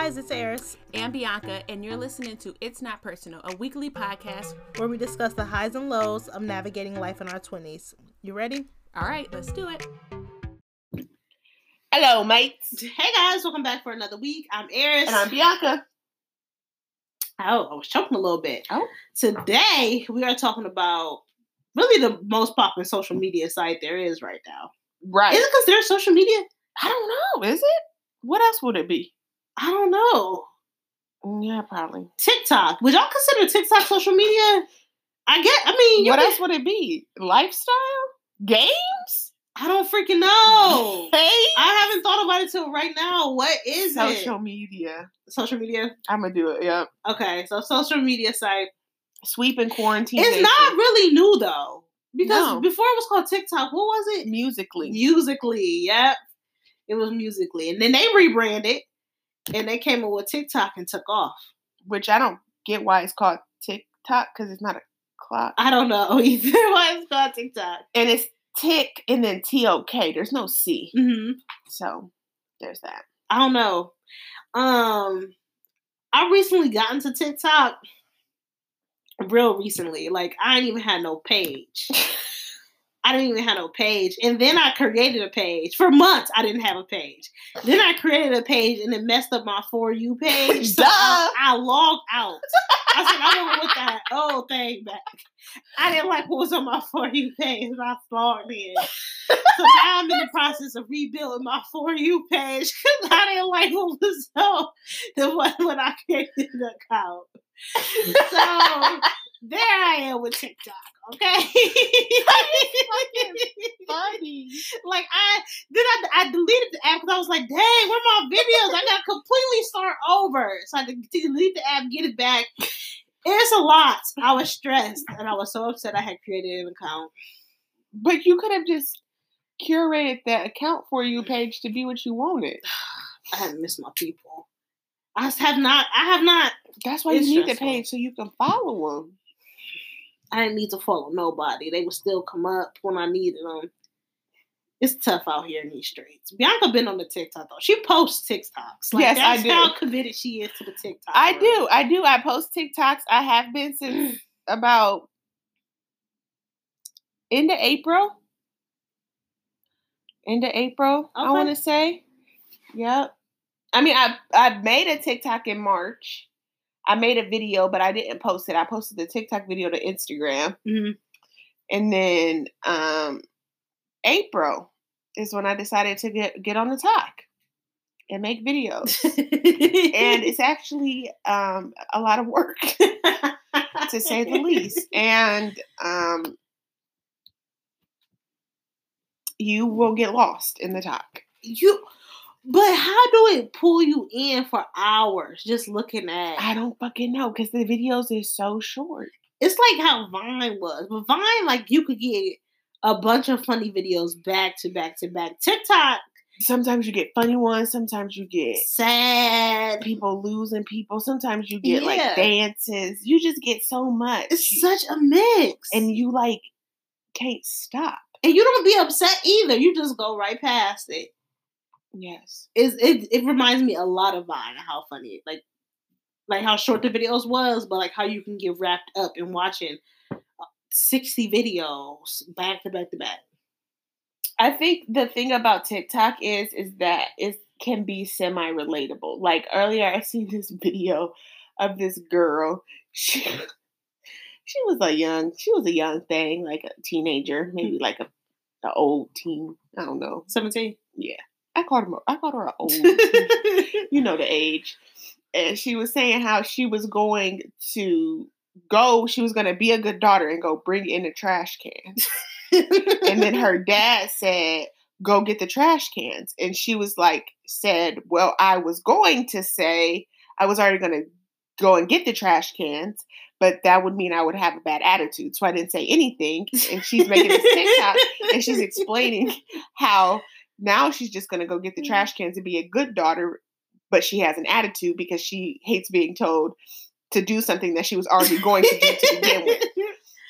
guys, it's Eris and Bianca, and you're listening to It's Not Personal, a weekly podcast where we discuss the highs and lows of navigating life in our 20s. You ready? All right, let's do it. Hello, mates. Hey guys, welcome back for another week. I'm Eris. And I'm Bianca. Oh, I was choking a little bit. Oh. Today, we are talking about really the most popular social media site there is right now. Right. Is it considered social media? I don't know. Is it? What else would it be? I don't know. Yeah, probably. TikTok. Would y'all consider TikTok social media? I get. I mean, What else would it be? Lifestyle? Games? I don't freaking know. Hey? I haven't thought about it till right now. What is Social it? media. Social media. I'm gonna do it. Yep. Okay, so social media site. Sweep Sweeping quarantine. It's nation. not really new though, because No. before it was called TikTok. What was it? Musical.ly. Musical.ly. Yep, it was Musical.ly, and then they rebranded, and they came up with TikTok and took off. Which I don't get why it's called TikTok because it's not a clock. I don't know either why it's called TikTok. And it's tick and then T O K. There's no C. hmm So there's that. I don't know. Um, I recently got into TikTok. Real recently, like I ain't even had no page. I didn't even have no page. And then I created a page. For months, I didn't have a page. Then I created a page and it messed up my For You page. So I, I logged out. I said, I don't want that old thing back. I didn't like what was on my For You page and I logged in. So now I'm in the process of rebuilding my For You page because I didn't like what was on the one when I created the account. So there I am with TikTok, okay? Funny. like I then I, I deleted the app because I was like, dang, where my videos? I gotta completely start over. So I had to delete the app, get it back. It's a lot. I was stressed and I was so upset I had created an account. But you could have just curated that account for you page to be what you wanted. I had missed my people. I have not. I have not. That's why It's you need stressful. the page so you can follow them. I didn't need to follow nobody. They would still come up when I needed them. It's tough out here in these streets. Bianca been on the TikTok though. She posts TikToks. Like, Yes, I that's do. how committed she is to the TikTok. I world. do. I do. I post TikToks. I have been since about end of April. End of April, I want to say. Yep. I mean, I I made a TikTok in March. I made a video, but I didn't post it. I posted the TikTok video to Instagram. Mhm. And then um April is when I decided to get get on the talk and make videos. and it's actually um a lot of work to say the least. And um you will get lost in the talk. you but how do it pull you in for hours just looking at I don't fucking know because the videos is so short. it's like how Vine was. But Vine, like you could get a bunch of funny videos back to back to back. TikTok, Sometimes you get funny ones, sometimes you get sad. people losing people, sometimes you get Yeah. like dances. You just get so much. It's such a mix. and you like can't stop. and you don't be upset either. You just go right past it. Yes. It's, it it reminds me a lot of Vine how funny, like like how short the videos was, but like how you can get wrapped up in watching uh, sixty videos back to back to back. I think the thing about TikTok is is that it can be semi relatable. Like earlier, I seen this video of this girl. She she was a young she was a young thing, like a teenager, maybe like a an old teen. I don't know. Seventeen. I called him. I called her an old. you know the age. And she was saying how she was going to go. She was going to be a good daughter and go bring in the trash cans. and then her dad said, "Go get the trash cans." And she was like, "said Well, I was going to say I was already going to go and get the trash cans." But that would mean I would have a bad attitude. So I didn't say anything. And she's making this TikTok and she's explaining how now she's just going to go get the mm. trash cans and be a good daughter, but she has an attitude because she hates being told to do something that she was already going to do to begin with.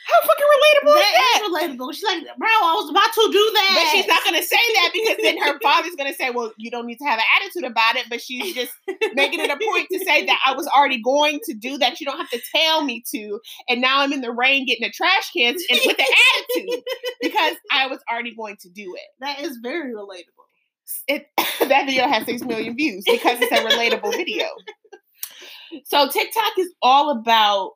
How fucking relatable is that? Relatable. She's like, bro, I was about to do that. But she's not gonna say that because then her father's gonna say, "Well, you don't need to have an attitude about it." But she's just making it a point to say that I was already going to do that. You don't have to tell me to. And now I'm in the rain getting the trash cans and with the attitude because I was already going to do it. that is very relatable. It that video has six million views because it's a relatable video. So TikTok is all about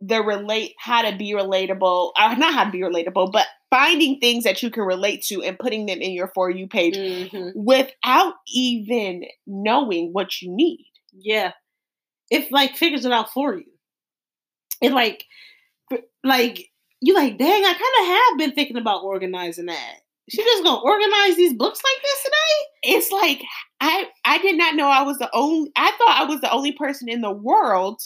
the relate how to be relatable, or not how to be relatable, but finding things that you can relate to and putting them in your for you page Mhm. without even knowing what you need. Yeah. It like figures it out for you. It like like you like, dang, I kind of have been thinking about organizing that. She just gonna organize these books like this today? It's like I I did not know I was the only I thought I was the only person in the world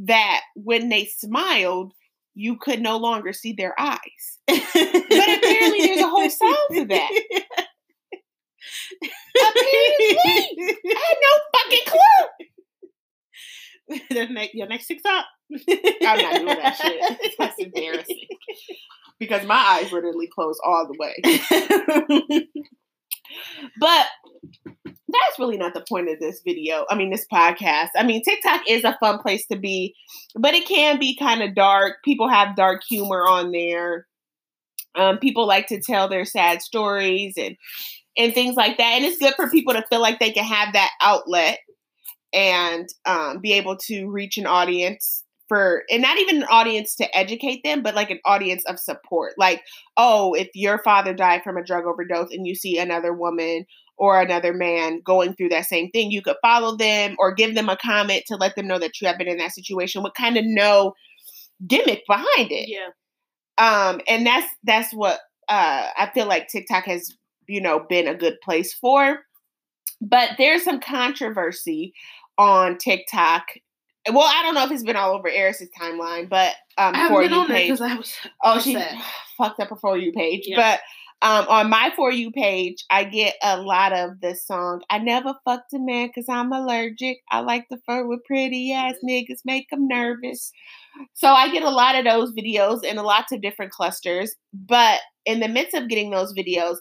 that when they smiled, you could no longer see their eyes. but apparently there's a whole sound to that. Apparently. I had no fucking clue. the next, your next TikTok. I'm not doing that shit. That's embarrassing. Because my eyes literally close all the way. But that's really not the point of this video. I mean, this podcast. I mean, TikTok is a fun place to be, but it can be kind of dark. People have dark humor on there. Um, people like to tell their sad stories and and things like that. And it's good for people to feel like they can have that outlet and um, be able to reach an audience for, and not even an audience to educate them, but like an audience of support. Like, oh, if your father died from a drug overdose and you see another woman or another man going through that same thing, you could follow them or give them a comment to let them know that you have been in that situation with kind of no gimmick behind it yeah. um and that's that's what uh i feel like tiktok has you know been a good place for but there's some controversy on tiktok well i don't know if it's been all over eris's timeline but um I haven't for been you page because I was oh she upset. fucked up her for you page Yeah. but um on my for you page i get a lot of this song i never fucked a man because i'm allergic i like the fur with pretty ass niggas make them nervous so I get a lot of those videos and lots of different clusters. But in the midst of getting those videos,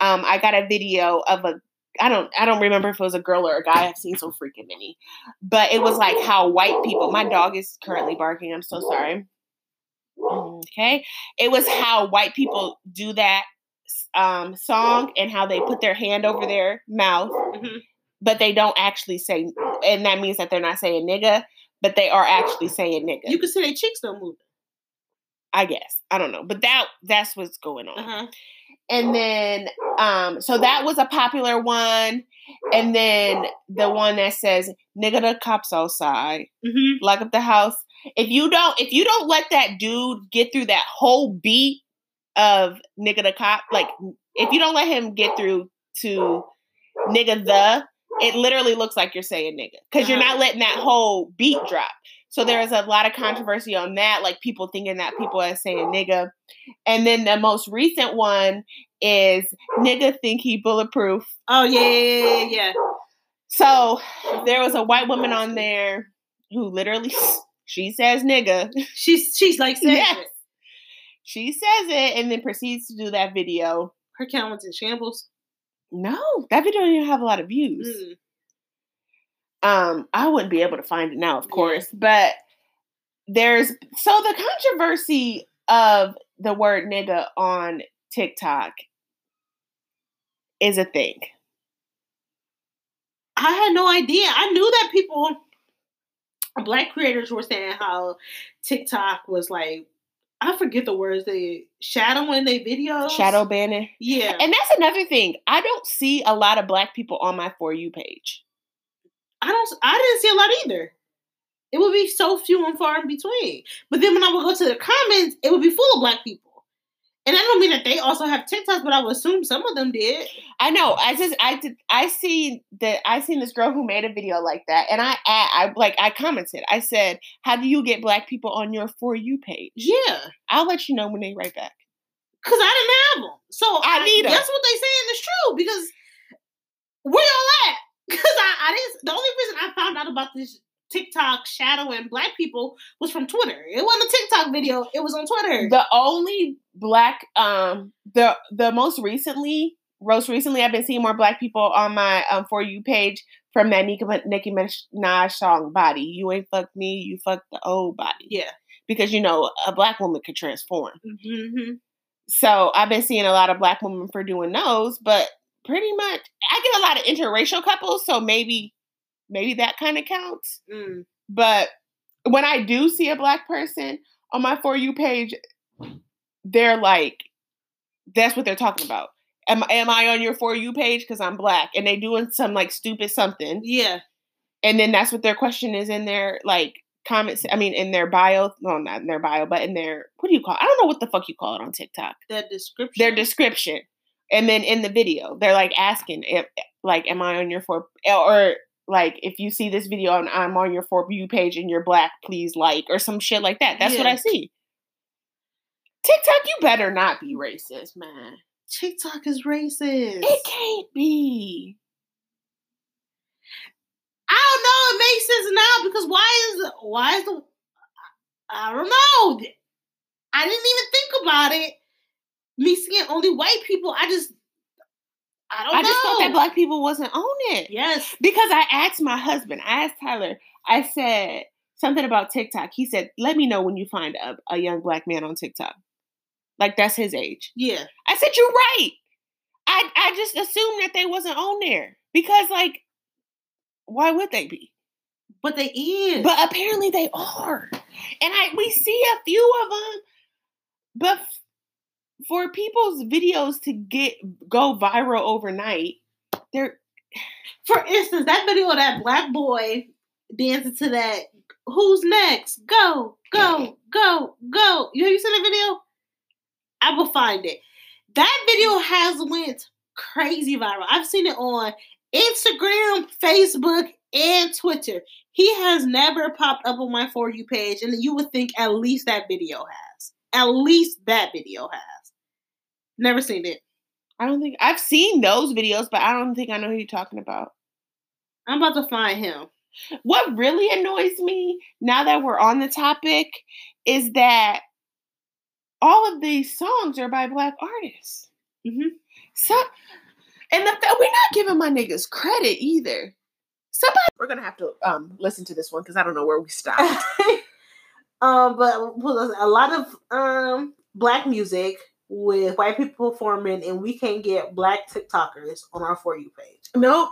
um, I got a video of a I don't I don't remember if it was a girl or a guy. I've seen so freaking many. But it was like how white people my dog is currently barking. I'm so sorry. Okay. It was how white people do that um, song and how they put their hand over their mouth, Mhm. but they don't actually say, and that means that they're not saying nigga, but they are actually saying nigga. You can see their cheeks don't move. I guess. I don't know. But that that's what's going on. Uh-huh. And then um so that was a popular one. And then the one that says nigga the cops outside. Mm-hmm. Lock up the house. If you don't if you don't let that dude get through that whole beat of nigga the cop, like if you don't let him get through to nigga the, it literally looks like you're saying nigga. Because you're Uh-huh. not letting that whole beat drop. So there is a lot of controversy on that, like people thinking that people are saying nigga. And then the most recent one is nigga think he bulletproof. Oh yeah, yeah, yeah, yeah. So there was a white woman on there who literally she says nigga. She's she's like saying Yes. She says it and then proceeds to do that video. Her account's in shambles. No, that video didn't even have a lot of views. Mm. Um, I wouldn't be able to find it now, of Yeah. course, but there's so the controversy of the word nigga on TikTok is a thing. I had no idea. I knew that people, black creators, were saying how TikTok was like, I forget the words they shadow shadowing their videos. Shadow banning. Yeah. And that's another thing. I don't see a lot of black people on my For You page. I don't. I didn't see a lot either. It would be so few and far in between. But then when I would go to the comments, it would be full of black people. And I don't mean that they also have TikToks, but I would assume some of them did. I know. I just I did I see that I seen this girl who made a video like that, and I I, I like I commented. I said, "How do you get black people on your for you page?" Yeah, I'll let you know when they write back. because I didn't have them. So I need 'em. That's what they saying is true. Because where y'all at? Because I, I didn't. The only reason I found out about this TikTok shadowing black people was from Twitter. It wasn't a TikTok video. It was on Twitter. The only black, um, the the most recently, most recently, I've been seeing more black people on my um for you page from that Nicki, Nicki Minaj song "Body." You ain't fuck me, you fuck the old body. yeah. because you know a black woman could transform. hmm So I've been seeing a lot of black women for doing those, but pretty much I get a lot of interracial couples, so maybe maybe that kind of counts. Mm. But when I do see a black person on my for you page, they're like, that's what they're talking about. Am, am I on your for you page because I'm black? And they doing some like stupid something, Yeah. and then that's what their question is in their like comments. I mean, in their bio. No, not in their bio, but in their what do you call? It? I don't know what the fuck you call it on TikTok. That description. Their description, and then in the video, they're like asking, if, like, am I on your for or like if you see this video and I'm on your for you page and you're black, please like or some shit like that. That's what I see. TikTok, you better not be racist, man. TikTok is racist. It can't be. I don't know. It makes sense now because why is why is the I don't know. I didn't even think about it. Me seeing only white people, I just I don't I know. just thought that black people wasn't on it. Yes. Because I asked my husband, I asked Tyler, I said something about TikTok. He said, let me know when you find a, a young black man on TikTok. Like that's his age. Yeah. I said, you're right. I, I just assumed that they wasn't on there. Because like, why would they be? But they is. But apparently they are. And I we see a few of them. But for people's videos to get go viral overnight, they're for instance, that video of that black boy dancing to that who's next? Go, go, go, go. You have you seen that video? I will find it. That video has went crazy viral. I've seen it on Instagram, Facebook, and Twitter. He has never popped up on my For You page, and you would think at least that video has. At least that video has. Never seen it. I don't think I've seen those videos, but I don't think I know who you're talking about. I'm about to find him. What really annoys me now that we're on the topic is that all of these songs are by black artists. Mhm. So, and the we're not giving my niggas credit either. Somebody, we're gonna have to um listen to this one because I don't know where we stopped. um, but a lot of um black music with white people performing, and we can't get black TikTokers on our for you page. nope.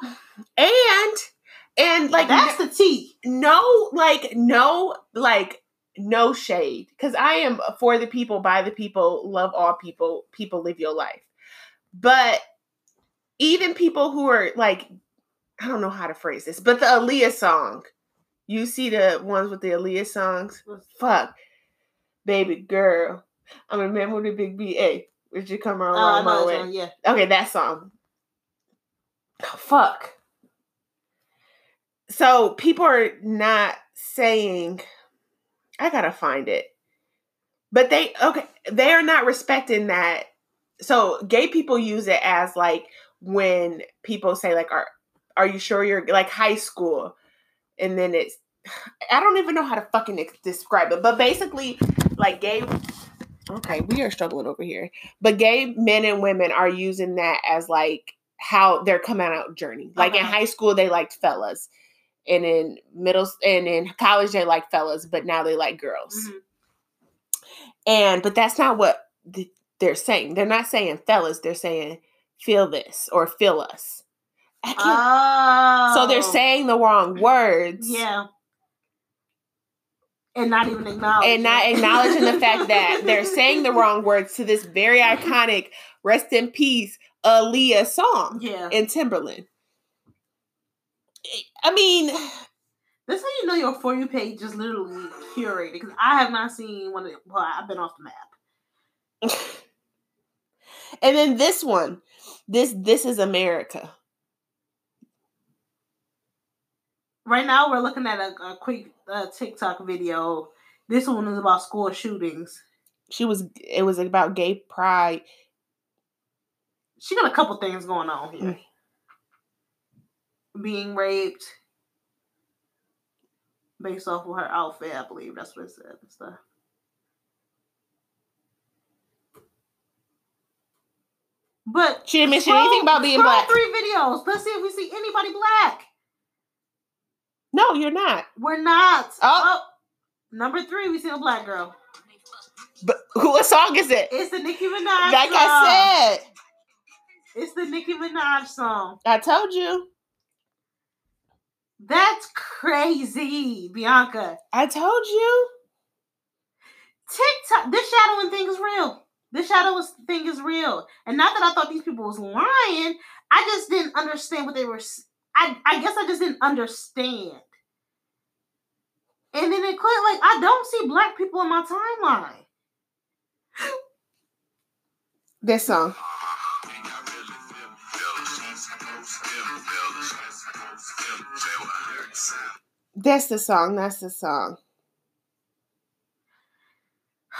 And and like That's the T. no like no like no shade because i am for the people by the people love all people people live your life but even people who are like i don't know how to phrase this but the Aaliyah song you see the ones with the Aaliyah songs fuck baby girl i'm a man with a big ba would you come around Uh, my way song, yeah. Okay, that song. Oh, fuck. So people are not saying, I gotta find it. But they, okay, they are not respecting that. So gay people use it as like when people say, like, are, are you sure you're like high school? And then it's, I don't even know how to fucking describe it. But basically, like gay, okay, we are struggling over here but gay men and women are using that as like how their coming out journey. Like in Uh-huh. high school, they liked fellas, and in middle and in college, they like fellas, but now they like girls. Mhm. And but that's not what th- they're saying. They're not saying fellas. They're saying feel this or feel us. Oh, so they're saying the wrong words. yeah, and not even acknowledging and not acknowledging the fact that they're saying the wrong words to this very iconic "Rest in Peace" Aaliyah song Yeah, in Timbaland. I mean, that's how you know your for you page is literally curated because I have not seen one. Of, well, I've been off the map. and then this one, this this is America. Right now, we're looking at a, a quick uh, TikTok video. This one is about school shootings. She was. It was about gay pride. She got a couple things going on here. Being raped, based off of her outfit. I believe that's what it said and stuff. But She didn't mention anything about being black. Three videos. Let's see if we see anybody black. No, you're not. We're not. Oh. oh. number three, we see a black girl. But who what song is it? It's the Nicki Minaj. Like song. I said, it's the Nicki Minaj song. I told you. That's crazy, Bianca. I told you. TikTok, this shadowing thing is real. This shadow thing is real, and not that I thought these people was lying. I just didn't understand what they were. I I guess I just didn't understand. And then it clicked like I don't see black people in my timeline. This song. That's the song. That's the song.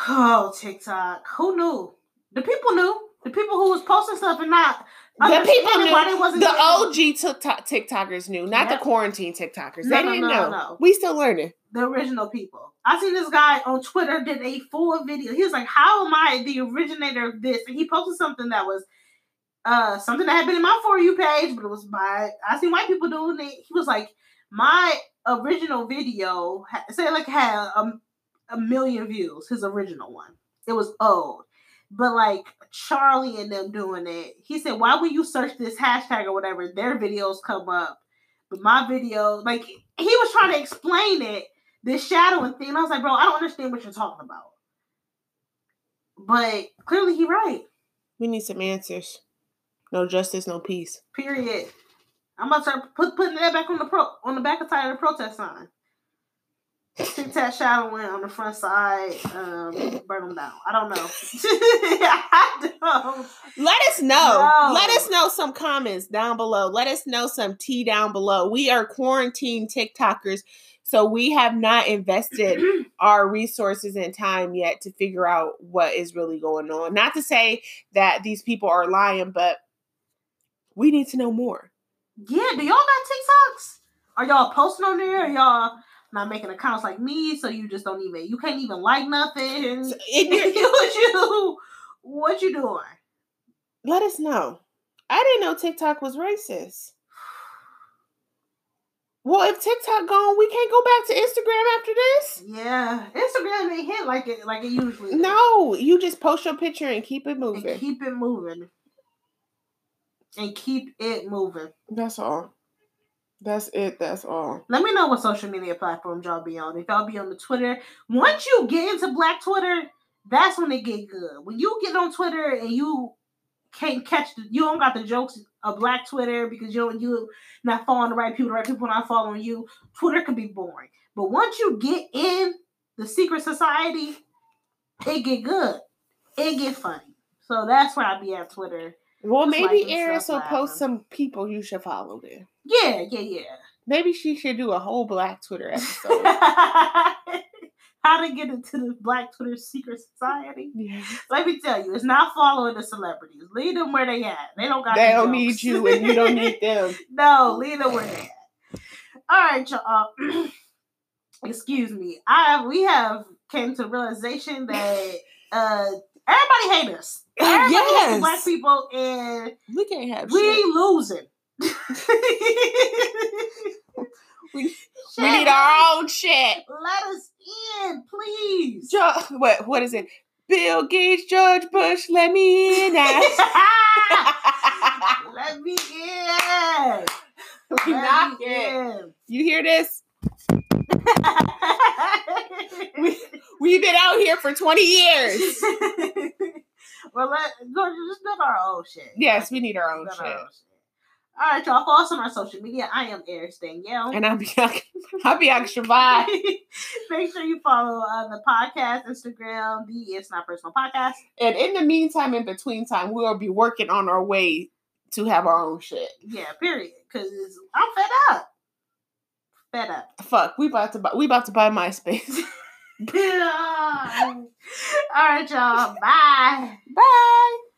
Oh, TikTok. Who knew? The people knew. The people who was posting stuff and not The people knew. why they wasn't The OG TikTok TikTokers knew, not the quarantine TikTokers. No, they didn't no, know. no. We still learning. the original people. I seen this guy on Twitter did a full video. He was like, "How am I the originator of this?" And he posted something that was uh something that had been in my for you page, but it was my I seen white people doing it. He was like, "My original video say like had a, a million views. His original one. It was old." But like Charli and them doing it, he said, "Why would you search this hashtag or whatever, their videos come up, but my video, like he was trying to explain it, this shadowing thing. I was like, bro, I don't understand what you're talking about. But clearly he right. We need some answers. No justice, no peace. Period. I'm about to start put, putting that back on the pro on the back of side of the protest sign. Tic Tac shadowing on the front side. Um, burn them down. I don't know. I don't. Let us know. No. Let us know some comments down below. Let us know some tea down below. We are quarantine TikTokers, so we have not invested our resources and time yet to figure out what is really going on. Not to say that these people are lying, but we need to know more. Yeah, do y'all got TikToks? Are y'all posting on there? Are y'all not making accounts like me? So you just don't even you can't even like nothing. What you what you doing? let us know. I didn't know TikTok was racist. Well, if TikTok gone, we can't go back to Instagram after this. Yeah, Instagram ain't hit like it like it usually. No, you just post your picture and keep it and moving. keep it moving, and keep it moving. That's all. That's it. That's all. Let me know what social media platforms y'all be on. If y'all be on the Twitter, once you get into Black Twitter, that's when it get good. When you get on Twitter and you can't catch the, you don't got the jokes of Black Twitter because you you not following the right people, the right people not following you. Twitter can be boring, but once you get in the secret society, it get good. It get funny. So that's where I be at Twitter. Well, Just maybe Eris will post some people you should follow there. Yeah, yeah, yeah. Maybe she should do a whole Black Twitter episode. How to get into the Black Twitter secret society? Yeah. Let me tell you, it's not following the celebrities. Leave them where they at. They don't got. They don't jokes. need you, and you don't need them. no, leave them where they at. All right, y'all. Excuse me. I we have came to realization that uh everybody hate us. Everybody hates Yes. black people, and We can't have we shit. losing. We, we need our own shit. Let us in, please. Jo- what what is it? Bill Gates, George Bush, let me in. Let me in. Let me in. You hear this? We've been out here for 20 years. well, let go just build our own shit. Yes, we need our own shit. our own shit. All right, y'all. Follow us on our social media. I am Eris Danielle. And I'm Bianca. I'm Bianca Shavai. Make sure you follow uh, the podcast, Instagram, the It's Not Personal Podcast. And in the meantime, in between time, we'll be working on our way to have our own shit. Yeah, period. Because I'm fed up. Fed up. Fuck, we about to buy we about to buy MySpace. All right, y'all. Bye. Bye.